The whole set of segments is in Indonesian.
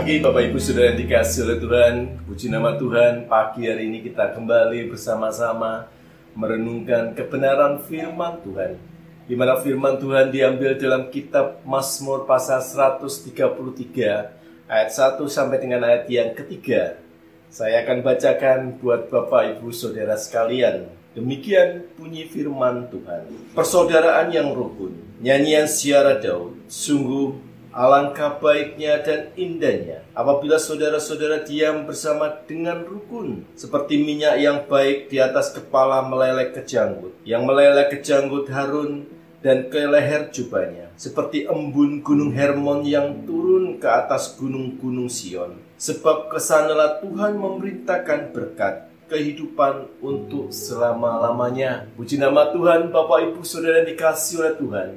kasih Bapak Ibu Saudara dikasih oleh Tuhan Puji nama Tuhan Pagi hari ini kita kembali bersama-sama Merenungkan kebenaran firman Tuhan di mana firman Tuhan diambil dalam kitab Mazmur pasal 133 ayat 1 sampai dengan ayat yang ketiga. Saya akan bacakan buat Bapak Ibu Saudara sekalian. Demikian bunyi firman Tuhan. Persaudaraan yang rukun, nyanyian siara Daud, sungguh Alangkah baiknya dan indahnya apabila saudara-saudara diam bersama dengan rukun, seperti minyak yang baik di atas kepala meleleh ke janggut, yang meleleh ke janggut Harun dan ke leher jubahnya, seperti embun gunung Hermon yang turun ke atas gunung-gunung Sion. Sebab ke sanalah Tuhan memerintahkan berkat kehidupan untuk selama-lamanya. Puji nama Tuhan, Bapak Ibu Saudara dikasih oleh Tuhan.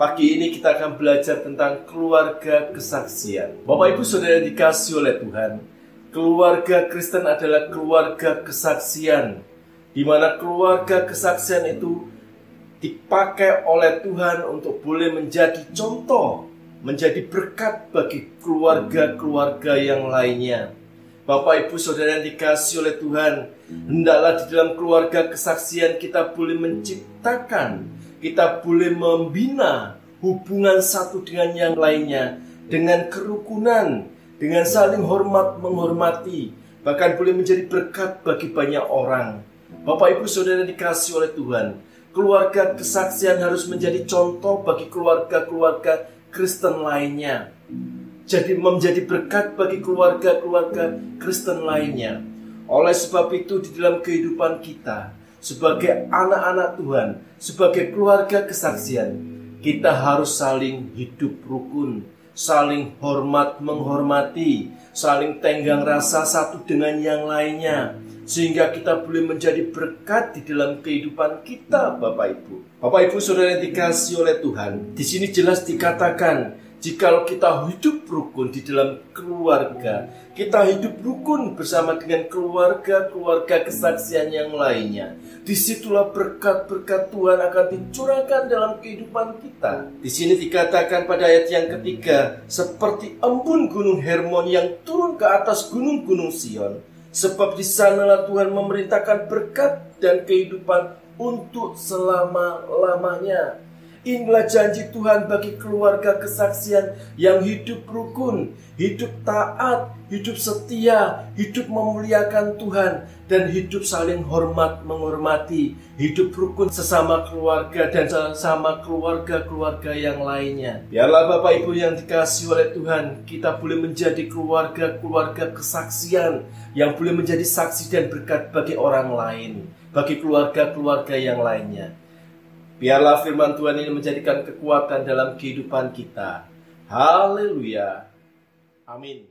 Pagi ini kita akan belajar tentang keluarga kesaksian. Bapak Ibu Saudara dikasih oleh Tuhan, keluarga Kristen adalah keluarga kesaksian di mana keluarga kesaksian itu dipakai oleh Tuhan untuk boleh menjadi contoh, menjadi berkat bagi keluarga-keluarga yang lainnya. Bapak Ibu Saudara yang dikasih oleh Tuhan, hendaklah di dalam keluarga kesaksian kita boleh menciptakan kita boleh membina hubungan satu dengan yang lainnya dengan kerukunan, dengan saling hormat menghormati, bahkan boleh menjadi berkat bagi banyak orang. Bapak Ibu Saudara dikasih oleh Tuhan, keluarga kesaksian harus menjadi contoh bagi keluarga-keluarga Kristen lainnya. Jadi menjadi berkat bagi keluarga-keluarga Kristen lainnya. Oleh sebab itu di dalam kehidupan kita, sebagai anak-anak Tuhan, sebagai keluarga kesaksian, kita harus saling hidup rukun, saling hormat menghormati, saling tenggang rasa satu dengan yang lainnya, sehingga kita boleh menjadi berkat di dalam kehidupan kita, Bapak Ibu. Bapak Ibu Saudara yang dikasih oleh Tuhan, di sini jelas dikatakan Jikalau kita hidup rukun di dalam keluarga, kita hidup rukun bersama dengan keluarga-keluarga kesaksian yang lainnya. Di situlah berkat-berkat Tuhan akan dicurahkan dalam kehidupan kita. Di sini dikatakan pada ayat yang ketiga, seperti embun gunung Hermon yang turun ke atas gunung-gunung Sion. Sebab di sanalah Tuhan memerintahkan berkat dan kehidupan untuk selama-lamanya. Inilah janji Tuhan bagi keluarga kesaksian yang hidup rukun, hidup taat, hidup setia, hidup memuliakan Tuhan, dan hidup saling hormat menghormati, hidup rukun sesama keluarga dan sesama keluarga-keluarga yang lainnya. Biarlah Bapak Ibu yang dikasih oleh Tuhan, kita boleh menjadi keluarga-keluarga kesaksian yang boleh menjadi saksi dan berkat bagi orang lain, bagi keluarga-keluarga yang lainnya. Biarlah firman Tuhan ini menjadikan kekuatan dalam kehidupan kita. Haleluya. Amin.